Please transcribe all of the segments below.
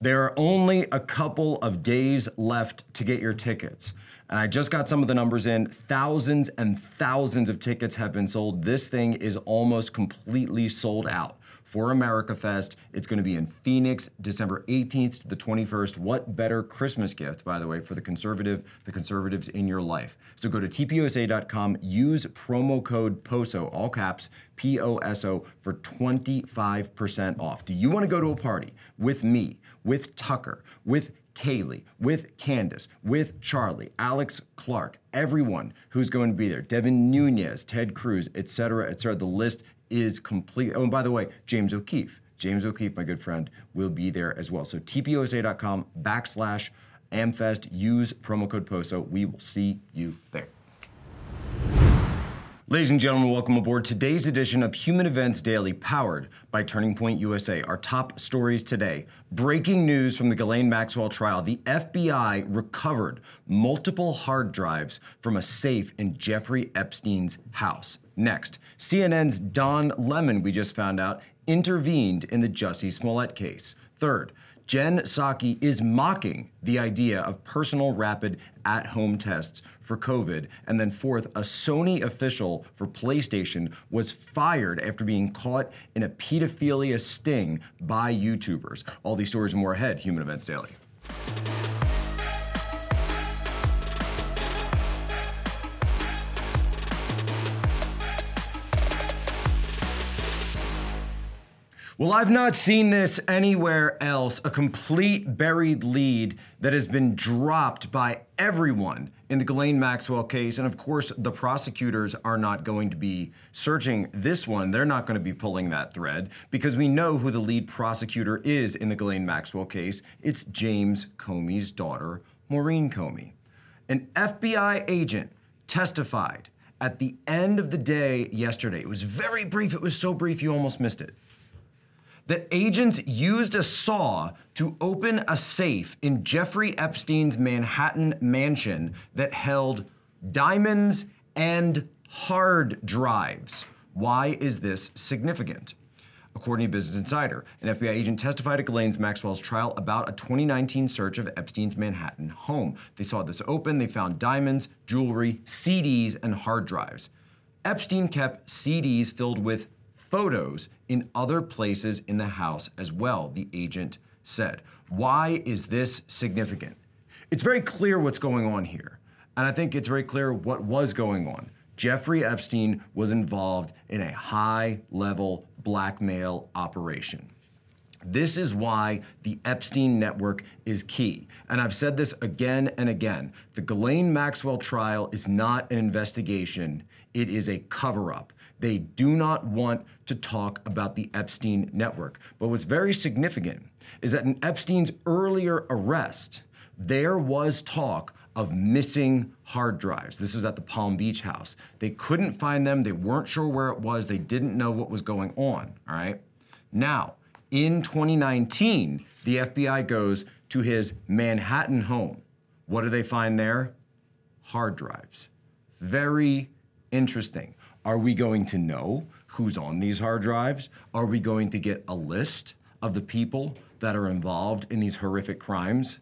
There are only a couple of days left to get your tickets. And I just got some of the numbers in. Thousands and thousands of tickets have been sold. This thing is almost completely sold out for America Fest. It's going to be in Phoenix, December 18th to the 21st. What better Christmas gift, by the way, for the conservative, the conservatives in your life? So go to tposa.com, use promo code POSO, all caps, P O S O, for 25% off. Do you want to go to a party with me, with Tucker, with Kaylee, with Candace, with Charlie, Alex Clark, everyone who's going to be there, Devin Nunes, Ted Cruz, et cetera, et cetera. The list is complete. Oh, and by the way, James O'Keefe, James O'Keefe, my good friend, will be there as well. So tposa.com backslash Amfest. Use promo code POSO. We will see you there. Ladies and gentlemen, welcome aboard today's edition of Human Events Daily, powered by Turning Point USA. Our top stories today breaking news from the Ghislaine Maxwell trial. The FBI recovered multiple hard drives from a safe in Jeffrey Epstein's house. Next, CNN's Don Lemon, we just found out, intervened in the Jussie Smollett case. Third, Jen Psaki is mocking the idea of personal rapid at home tests for COVID. And then, fourth, a Sony official for PlayStation was fired after being caught in a pedophilia sting by YouTubers. All these stories and more ahead, Human Events Daily. Well, I've not seen this anywhere else. A complete buried lead that has been dropped by everyone in the Ghislaine Maxwell case. And of course, the prosecutors are not going to be searching this one. They're not going to be pulling that thread because we know who the lead prosecutor is in the Ghislaine Maxwell case. It's James Comey's daughter, Maureen Comey. An FBI agent testified at the end of the day yesterday. It was very brief. It was so brief you almost missed it that agents used a saw to open a safe in Jeffrey Epstein's Manhattan mansion that held diamonds and hard drives. Why is this significant? According to Business Insider, an FBI agent testified at Ghislaine Maxwell's trial about a 2019 search of Epstein's Manhattan home. They saw this open, they found diamonds, jewelry, CDs, and hard drives. Epstein kept CDs filled with photos in other places in the house as well, the agent said. Why is this significant? It's very clear what's going on here. And I think it's very clear what was going on. Jeffrey Epstein was involved in a high level blackmail operation. This is why the Epstein network is key. And I've said this again and again. The Ghislaine Maxwell trial is not an investigation, it is a cover up. They do not want to talk about the Epstein network. But what's very significant is that in Epstein's earlier arrest, there was talk of missing hard drives. This was at the Palm Beach house. They couldn't find them, they weren't sure where it was, they didn't know what was going on, all right? Now, in 2019, the FBI goes to his Manhattan home. What do they find there? Hard drives. Very interesting. Are we going to know who's on these hard drives? Are we going to get a list of the people that are involved in these horrific crimes?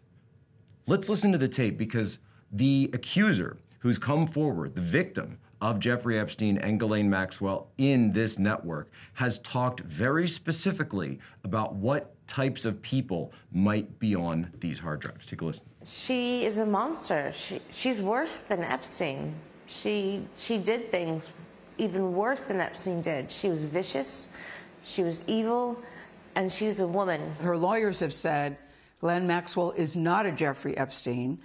Let's listen to the tape because the accuser who's come forward, the victim of Jeffrey Epstein and Ghislaine Maxwell in this network, has talked very specifically about what types of people might be on these hard drives. Take a listen. She is a monster. She, she's worse than Epstein. She she did things even worse than Epstein did. She was vicious, she was evil, and she was a woman. Her lawyers have said Ghislaine Maxwell is not a Jeffrey Epstein,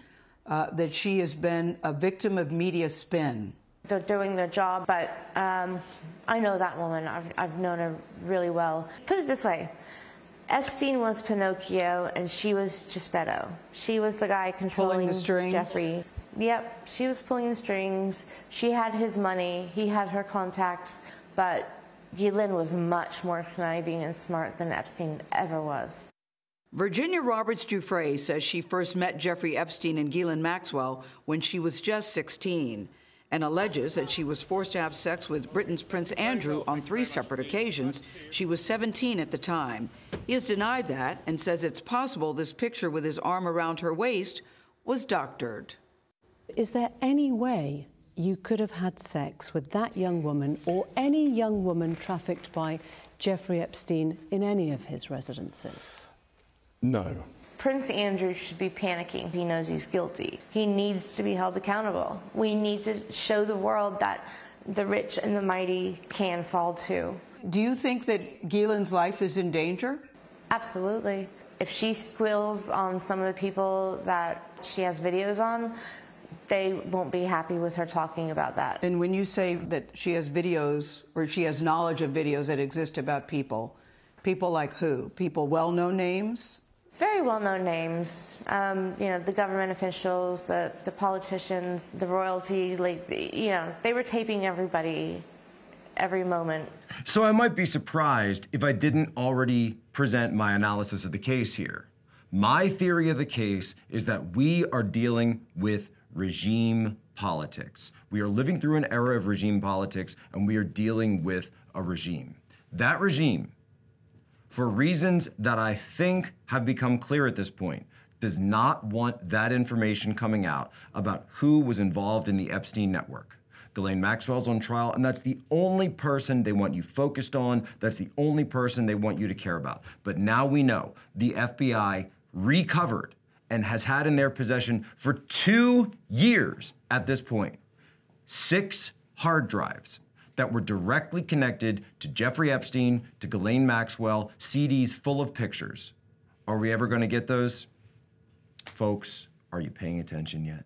uh, that she has been a victim of media spin. They're doing their job, but um, I know that woman. I've, I've known her really well. Put it this way Epstein was Pinocchio and she was Geppetto. She was the guy controlling the strings. Jeffrey. Yep, she was pulling the strings. She had his money, he had her contacts, but Ghislaine was much more conniving and smart than Epstein ever was. Virginia Roberts Giuffre says she first met Jeffrey Epstein and Ghislaine Maxwell when she was just 16. And alleges that she was forced to have sex with Britain's Prince Andrew on three separate occasions. She was 17 at the time. He has denied that and says it's possible this picture with his arm around her waist was doctored. Is there any way you could have had sex with that young woman or any young woman trafficked by Jeffrey Epstein in any of his residences? No. Prince Andrew should be panicking. He knows he's guilty. He needs to be held accountable. We need to show the world that the rich and the mighty can fall too. Do you think that Ghislaine's life is in danger? Absolutely. If she squeals on some of the people that she has videos on, they won't be happy with her talking about that. And when you say that she has videos or she has knowledge of videos that exist about people, people like who? People well known names? Very well-known names. Um, you know, the government officials, the, the politicians, the royalty. Like, you know, they were taping everybody every moment. So I might be surprised if I didn't already present my analysis of the case here. My theory of the case is that we are dealing with regime politics. We are living through an era of regime politics, and we are dealing with a regime. That regime for reasons that I think have become clear at this point, does not want that information coming out about who was involved in the Epstein network. Ghislaine Maxwell's on trial, and that's the only person they want you focused on. That's the only person they want you to care about. But now we know the FBI recovered and has had in their possession for two years at this point six hard drives that were directly connected to Jeffrey Epstein, to Ghislaine Maxwell, CDs full of pictures. Are we ever going to get those? Folks, are you paying attention yet?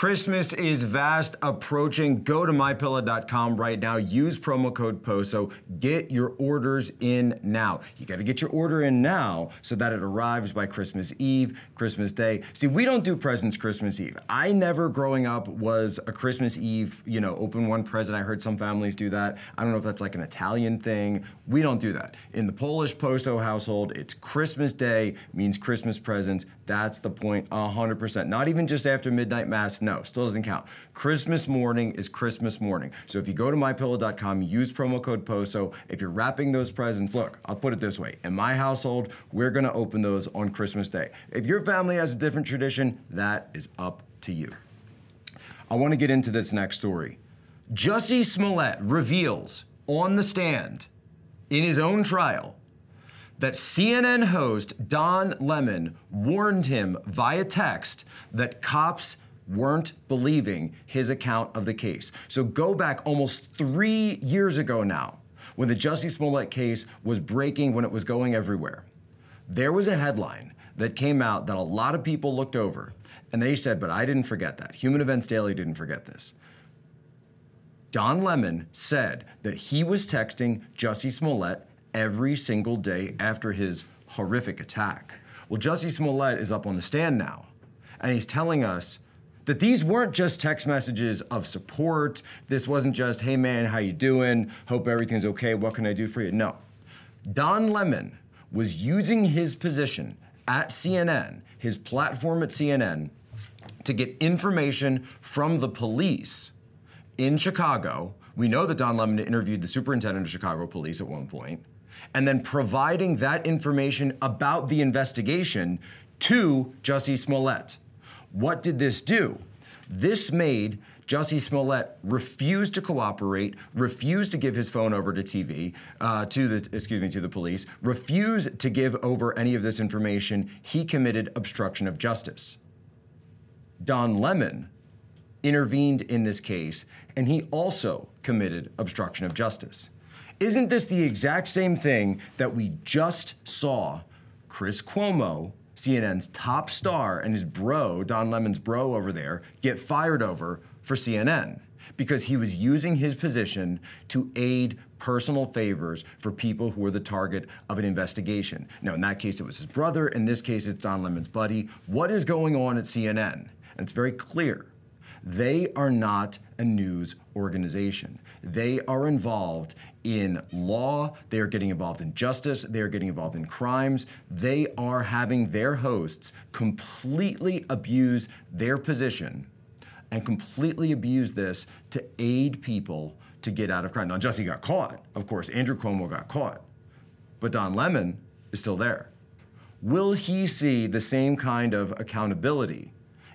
Christmas is fast approaching. Go to mypillow.com right now. Use promo code POSO. Get your orders in now. You got to get your order in now so that it arrives by Christmas Eve, Christmas Day. See, we don't do presents Christmas Eve. I never growing up was a Christmas Eve, you know, open one present. I heard some families do that. I don't know if that's like an Italian thing. We don't do that. In the Polish POSO household, it's Christmas Day means Christmas presents. That's the point 100%. Not even just after midnight mass. No, still doesn't count. Christmas morning is Christmas morning. So if you go to mypillow.com, use promo code POSO. If you're wrapping those presents, look, I'll put it this way. In my household, we're going to open those on Christmas Day. If your family has a different tradition, that is up to you. I want to get into this next story. Jussie Smollett reveals on the stand in his own trial that CNN host Don Lemon warned him via text that cops weren't believing his account of the case. So go back almost three years ago now, when the Jussie Smollett case was breaking, when it was going everywhere. There was a headline that came out that a lot of people looked over, and they said, but I didn't forget that. Human Events Daily didn't forget this. Don Lemon said that he was texting Jussie Smollett every single day after his horrific attack. Well, Jussie Smollett is up on the stand now, and he's telling us that these weren't just text messages of support. This wasn't just, "Hey man, how you doing? Hope everything's okay. What can I do for you?" No. Don Lemon was using his position at CNN, his platform at CNN, to get information from the police in Chicago. We know that Don Lemon interviewed the superintendent of Chicago police at one point and then providing that information about the investigation to Jussie Smollett. What did this do? This made Jussie Smollett refuse to cooperate, refuse to give his phone over to TV, uh, to the excuse me, to the police, refuse to give over any of this information. He committed obstruction of justice. Don Lemon intervened in this case, and he also committed obstruction of justice. Isn't this the exact same thing that we just saw Chris Cuomo, CNN's top star, and his bro, Don Lemon's bro over there, get fired over for CNN? Because he was using his position to aid personal favors for people who were the target of an investigation. Now, in that case, it was his brother. In this case, it's Don Lemon's buddy. What is going on at CNN? And it's very clear They are not a news organization. They are involved in law, they are getting involved in justice, they are getting involved in crimes. They are having their hosts completely abuse their position and completely abuse this to aid people to get out of crime. Now, Jesse got caught. Of course, Andrew Cuomo got caught. But Don Lemon is still there. Will he see the same kind of accountability?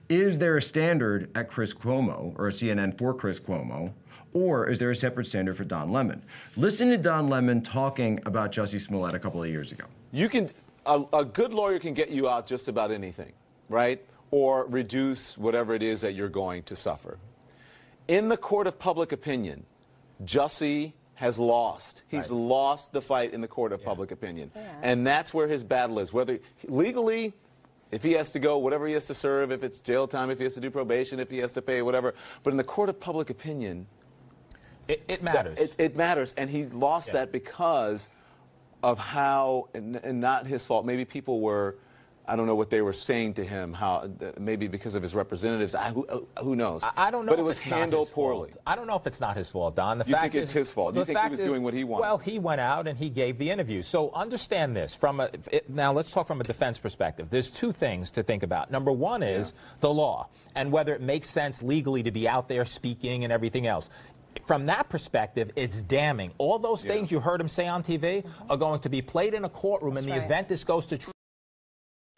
Is there a standard at Chris Cuomo or a CNN for Chris Cuomo? Or is there a separate standard for Don Lemon? Listen to Don Lemon talking about Jussie Smollett a couple of years ago. You can, a, a good lawyer can get you out just about anything, right? Or reduce whatever it is that you're going to suffer. In the court of public opinion, Jussie has lost. He's right. lost the fight in the court of yeah. public opinion. Yeah. And that's where his battle is. Whether legally, if he has to go, whatever he has to serve, if it's jail time, if he has to do probation, if he has to pay, whatever. But in the court of public opinion, it, it matters. It, it, matters. And he lost yeah. that because of how, and, and not his fault, maybe people were I don't know what they were saying to him. How maybe because of his representatives. I, who, uh, who, knows? I, don't know. But it was handled poorly. Fault. I don't know if it's not his fault, Don. The you think it's his fault? You think he was is, doing what he wanted? Well, he went out and he gave the interview. So understand this from a it, now. Let's talk from a defense perspective. There's two things to think about. Number one is yeah. the law and whether it makes sense legally to be out there speaking and everything else from that perspective, it's damning. All those yeah. things you heard him say on TV are going to be played in a courtroom in the right. event this goes to trial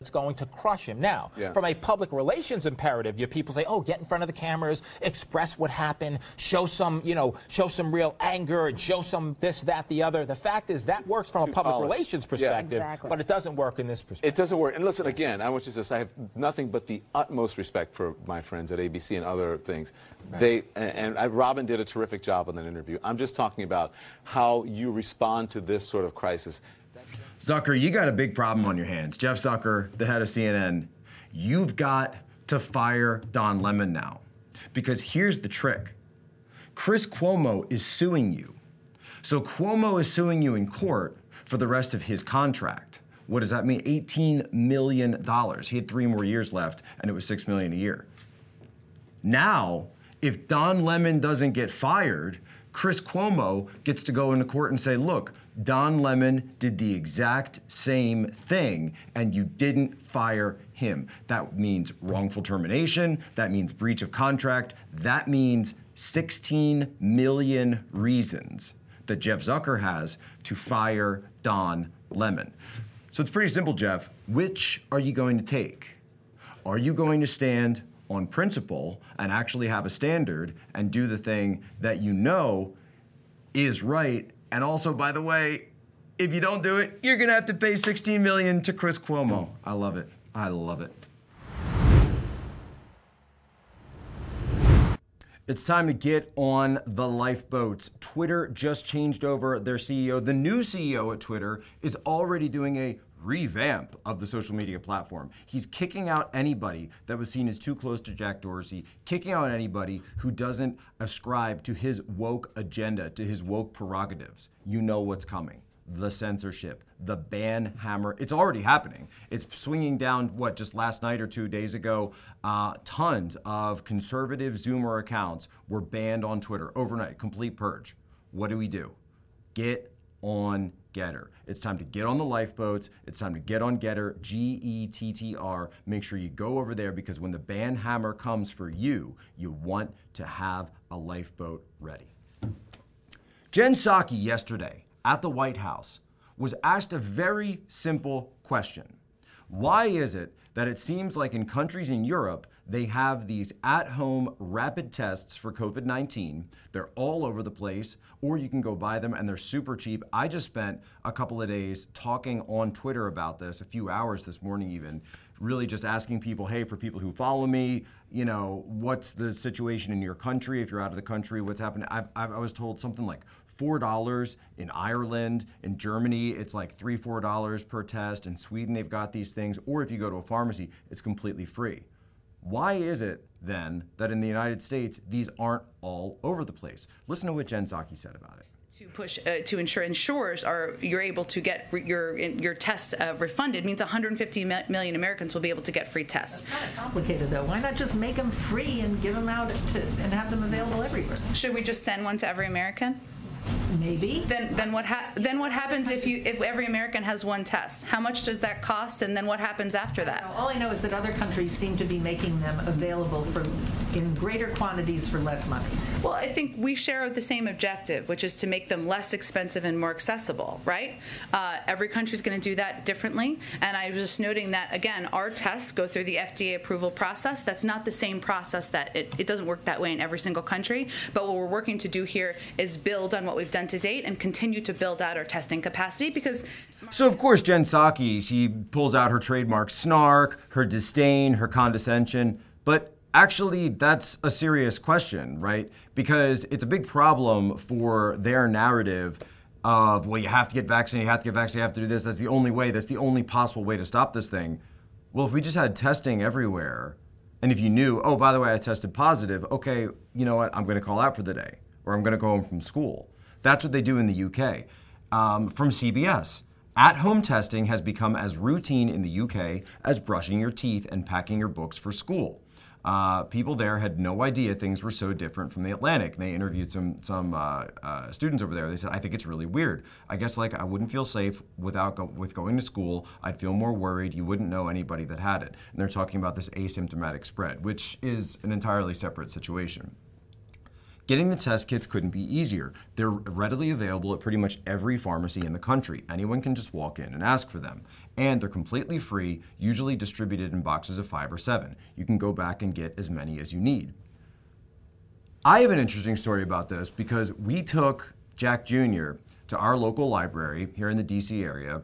it's going to crush him. Now, yeah. from a public relations imperative, your people say, "Oh, get in front of the cameras, express what happened, show some, you know, show some real anger, and show some this, that, the other." The fact is that it's works from a public polished. relations perspective, yeah. exactly. but it doesn't work in this perspective. It doesn't work. And listen, again, I want you to say I have nothing but the utmost respect for my friends at ABC and other things. Right. They and, and Robin did a terrific job on that interview. I'm just talking about how you respond to this sort of crisis. Zucker, you got a big problem on your hands. Jeff Zucker, the head of CNN, you've got to fire Don Lemon now. Because here's the trick Chris Cuomo is suing you. So Cuomo is suing you in court for the rest of his contract. What does that mean? $18 million. He had three more years left, and it was 6 million a year. Now, if Don Lemon doesn't get fired, Chris Cuomo gets to go into court and say, look, Don Lemon did the exact same thing, and you didn't fire him. That means wrongful termination. That means breach of contract. That means 16 million reasons that Jeff Zucker has to fire Don Lemon. So it's pretty simple, Jeff. Which are you going to take? Are you going to stand on principle and actually have a standard and do the thing that you know is right and also, by the way, if you don't do it, you're gonna have to pay 16 million to Chris Cuomo. I love it. I love it. It's time to get on the lifeboats. Twitter just changed over their CEO. The new CEO at Twitter is already doing a revamp of the social media platform. He's kicking out anybody that was seen as too close to Jack Dorsey, kicking out anybody who doesn't ascribe to his woke agenda, to his woke prerogatives. You know what's coming. The censorship, the ban hammer. It's already happening. It's swinging down, what, just last night or two days ago? Uh, tons of conservative Zoomer accounts were banned on Twitter overnight, complete purge. What do we do? Get on Gettr. It's time to get on the lifeboats. It's time to get on Gettr, G E T T R. Make sure you go over there because when the ban hammer comes for you, you want to have a lifeboat ready. Jen Psaki yesterday at the White House was asked a very simple question. Why is it that it seems like in countries in Europe, they have these at home rapid tests for COVID 19. They're all over the place, or you can go buy them and they're super cheap. I just spent a couple of days talking on Twitter about this, a few hours this morning even, really just asking people, hey, for people who follow me, you know, what's the situation in your country? If you're out of the country, what's happening? I've, I've, I was told something like four dollars in Ireland, in Germany, it's like three, four dollars per test. In Sweden, they've got these things. Or if you go to a pharmacy, it's completely free. Why is it then that in the United States these aren't all over the place? Listen to what Jen Psaki said about it. to push uh, to ensure insurers are you're able to get re- your your tests uh, refunded means 150 mi- million Americans will be able to get free tests. Kind of complicated though. Why not just make them free and give them out to, and have them available everywhere? Should we just send one to every American? Maybe. Then then what ha- then what happens if you if every American has one test? How much does that cost and then what happens after that? All I know is that other countries seem to be making them available for in greater quantities for less money. Well, I think we share the same objective, which is to make them less expensive and more accessible, right? Uh, every country is going to do that differently. And I was just noting that, again, our tests go through the FDA approval process. That's not the same process that it, it doesn't work that way in every single country. But what we're working to do here is build on what we've done to date and continue to build out our testing capacity because So, of course, Jen Psaki, she pulls out her trademark snark, her disdain, her condescension. But actually, that's a serious question, right? Because it's a big problem for their narrative of, well, you have to get vaccinated, you have to get vaccinated, you have to do this. That's the only way, that's the only possible way to stop this thing. Well, if we just had testing everywhere, and if you knew, oh, by the way, I tested positive, okay, you know what, I'm going to call out for the day, or I'm going to go home from school. That's what they do in the UK. Um, from CBS. At home testing has become as routine in the UK as brushing your teeth and packing your books for school. Uh, people there had no idea things were so different from the Atlantic. They interviewed some some uh, uh, students over there. They said, "I think it's really weird. I guess like I wouldn't feel safe without go- with going to school. I'd feel more worried. You wouldn't know anybody that had it." And they're talking about this asymptomatic spread, which is an entirely separate situation. Getting the test kits couldn't be easier. They're readily available at pretty much every pharmacy in the country. Anyone can just walk in and ask for them. And they're completely free, usually distributed in boxes of five or seven. You can go back and get as many as you need. I have an interesting story about this because we took Jack Jr. to our local library here in the DC area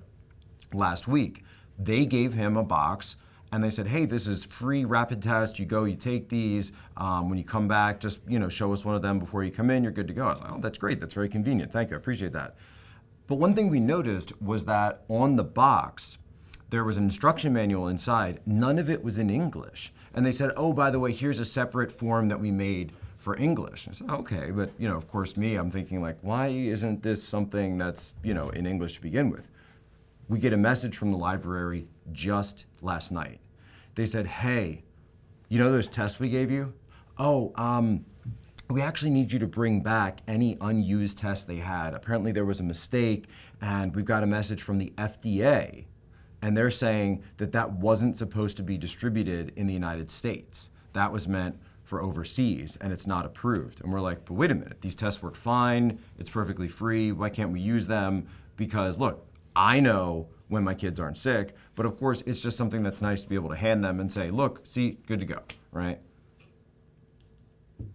last week. They gave him a box and they said, "Hey, this is free rapid test. You go, you take these. Um, when you come back, just you know, show us one of them before you come in. You're good to go." I was like, "Oh, that's great. That's very convenient. Thank you. I appreciate that." But one thing we noticed was that on the box, there was an instruction manual inside. None of it was in English. And they said, oh, by the way, here's a separate form that we made for English. I said, okay, but you know, of course, me, I'm thinking like, why isn't this something that's you know in English to begin with? We get a message from the library just last night. They said, hey, you know those tests we gave you? Oh, um, we actually need you to bring back any unused tests they had. Apparently, there was a mistake, and we've got a message from the FDA, and they're saying that that wasn't supposed to be distributed in the United States. That was meant for overseas, and it's not approved. And we're like, but wait a minute, these tests work fine, it's perfectly free, why can't we use them? Because look, I know when my kids aren't sick, but of course, it's just something that's nice to be able to hand them and say, look, see, good to go, right?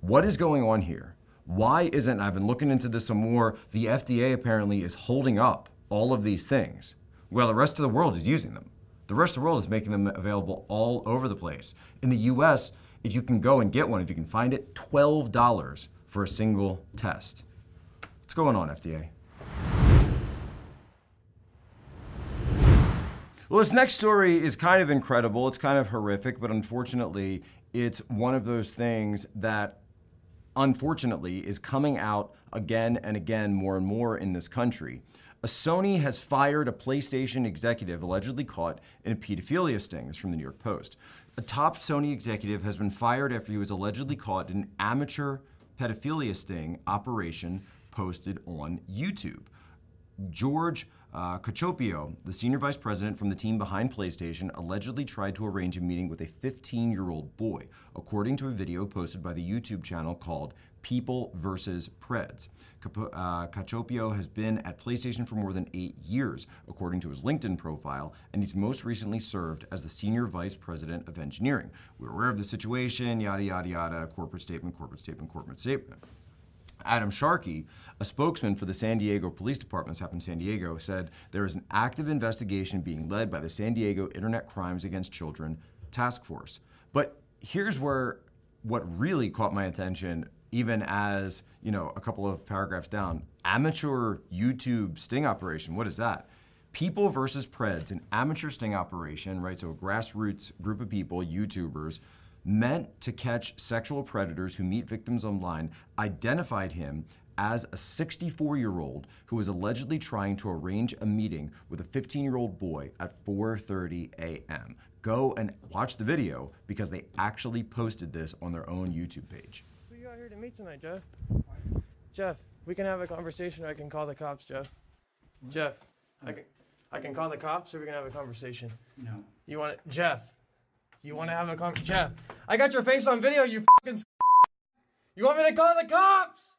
What is going on here? Why isn't, I've been looking into this some more, the FDA apparently is holding up all of these things. Well, the rest of the world is using them. The rest of the world is making them available all over the place. In the US, if you can go and get one, if you can find it, $12 for a single test. What's going on, FDA? Well, this next story is kind of incredible. It's kind of horrific, but unfortunately, it's one of those things that unfortunately is coming out again and again more and more in this country. A Sony has fired a PlayStation executive allegedly caught in a pedophilia sting. This is from the New York Post. A top Sony executive has been fired after he was allegedly caught in an amateur pedophilia sting operation posted on YouTube. George uh, Cacioppo, the senior vice president from the team behind PlayStation, allegedly tried to arrange a meeting with a 15 year old boy, according to a video posted by the YouTube channel called People vs. Preds. Capo- uh, Cacioppo has been at PlayStation for more than eight years, according to his LinkedIn profile, and he's most recently served as the senior vice president of engineering. We're aware of the situation, yada, yada, yada, corporate statement, corporate statement, corporate statement. Adam Sharkey, a spokesman for the San Diego Police Department, this happened in San Diego, said there is an active investigation being led by the San Diego Internet Crimes Against Children Task Force. But here's where what really caught my attention, even as you know, a couple of paragraphs down, amateur YouTube sting operation. What is that? People versus Preds, an amateur sting operation, right? So a grassroots group of people, YouTubers, meant to catch sexual predators who meet victims online, identified him as a 64 year old who was allegedly trying to arrange a meeting with a 15 year old boy at 4:30 a.m. Go and watch the video because they actually posted this on their own YouTube page. Who you got here to meet tonight, Jeff? Jeff, we can have a conversation or I can call the cops, Jeff. Jeff, I can, I can call the cops or we can have a conversation. No. You want it? Jeff, you want to have a con? Jeff, I got your face on video, you fucking. You want me to call the cops?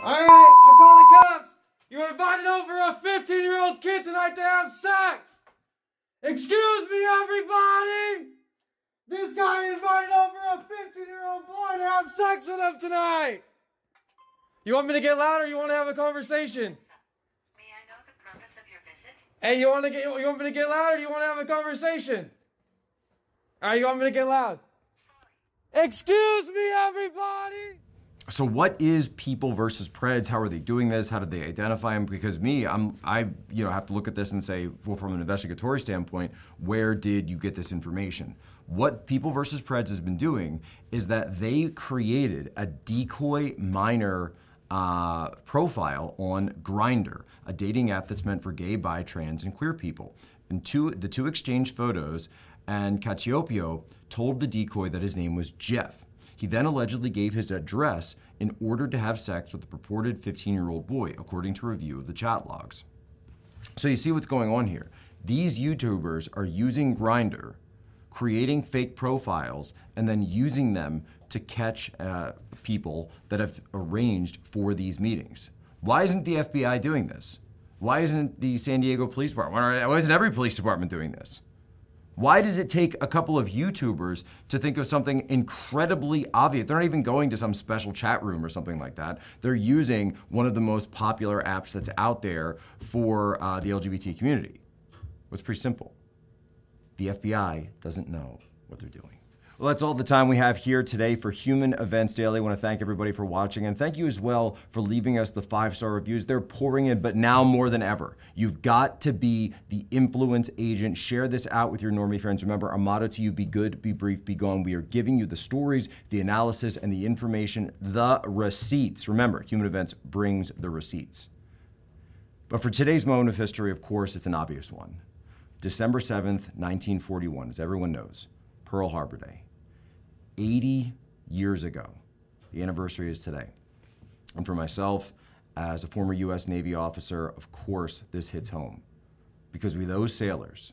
Alright, I'll call the cops. You invited over a 15 year old kid tonight to have sex. Excuse me, everybody! This guy invited over a 15 year old boy to have sex with him tonight! You want me to get loud or you want to have a conversation? May I know the purpose of your visit? Hey, you want to get you want me to get loud or you want to have a conversation? Alright, you want me to get loud? Excuse me, everybody! So what is people versus Preds? How are they doing this? How did they identify them? Because me, I'm I you know have to look at this and say, well, from an investigatory standpoint, where did you get this information? What People versus Preds has been doing is that they created a decoy minor uh, profile on Grindr, a dating app that's meant for gay, bi, trans, and queer people. And two, the two exchanged photos, and Cacioppo told the decoy that his name was Jeff. He then allegedly gave his address in order to have sex with the purported 15 year old boy, according to a review of the chat logs. So you see what's going on here. These YouTubers are using Grindr, creating fake profiles, and then using them to catch uh, people that have arranged for these meetings. Why isn't the FBI doing this? Why isn't the San Diego Police Department? Why isn't every police department doing this? Why does it take a couple of YouTubers to think of something incredibly obvious? They're not even going to some special chat room or something like that. They're using one of the most popular apps that's out there for uh, the LGBT community. It's pretty simple. The FBI doesn't know what they're doing. Well, that's all the time we have here today for Human Events Daily. I want to thank everybody for watching and thank you as well for leaving us the five star reviews. They're pouring in, but now more than ever, you've got to be the influence agent. Share this out with your normie friends. Remember, our motto to you be good, be brief, be gone. We are giving you the stories, the analysis, and the information, the receipts. Remember, Human Events brings the receipts. But for today's moment of history, of course, it's an obvious one. December 7th, 1941, as everyone knows, Pearl Harbor Day. 80 years ago. The anniversary is today. And for myself, as a former U.S. Navy officer, of course, this hits home. Because we those sailors,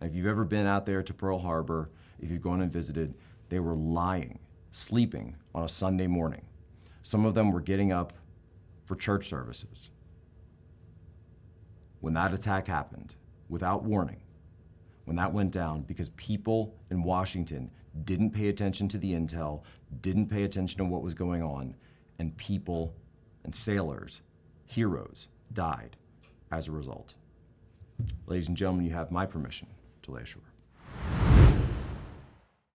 if you've ever been out there to Pearl Harbor, if you've gone and visited, they were lying, sleeping on a Sunday morning. Some of them were getting up for church services. When that attack happened, without warning, when that went down, because people in Washington didn't pay attention to the intel, didn't pay attention to what was going on, and people and sailors, heroes, died as a result. Ladies and gentlemen, you have my permission to lay ashore.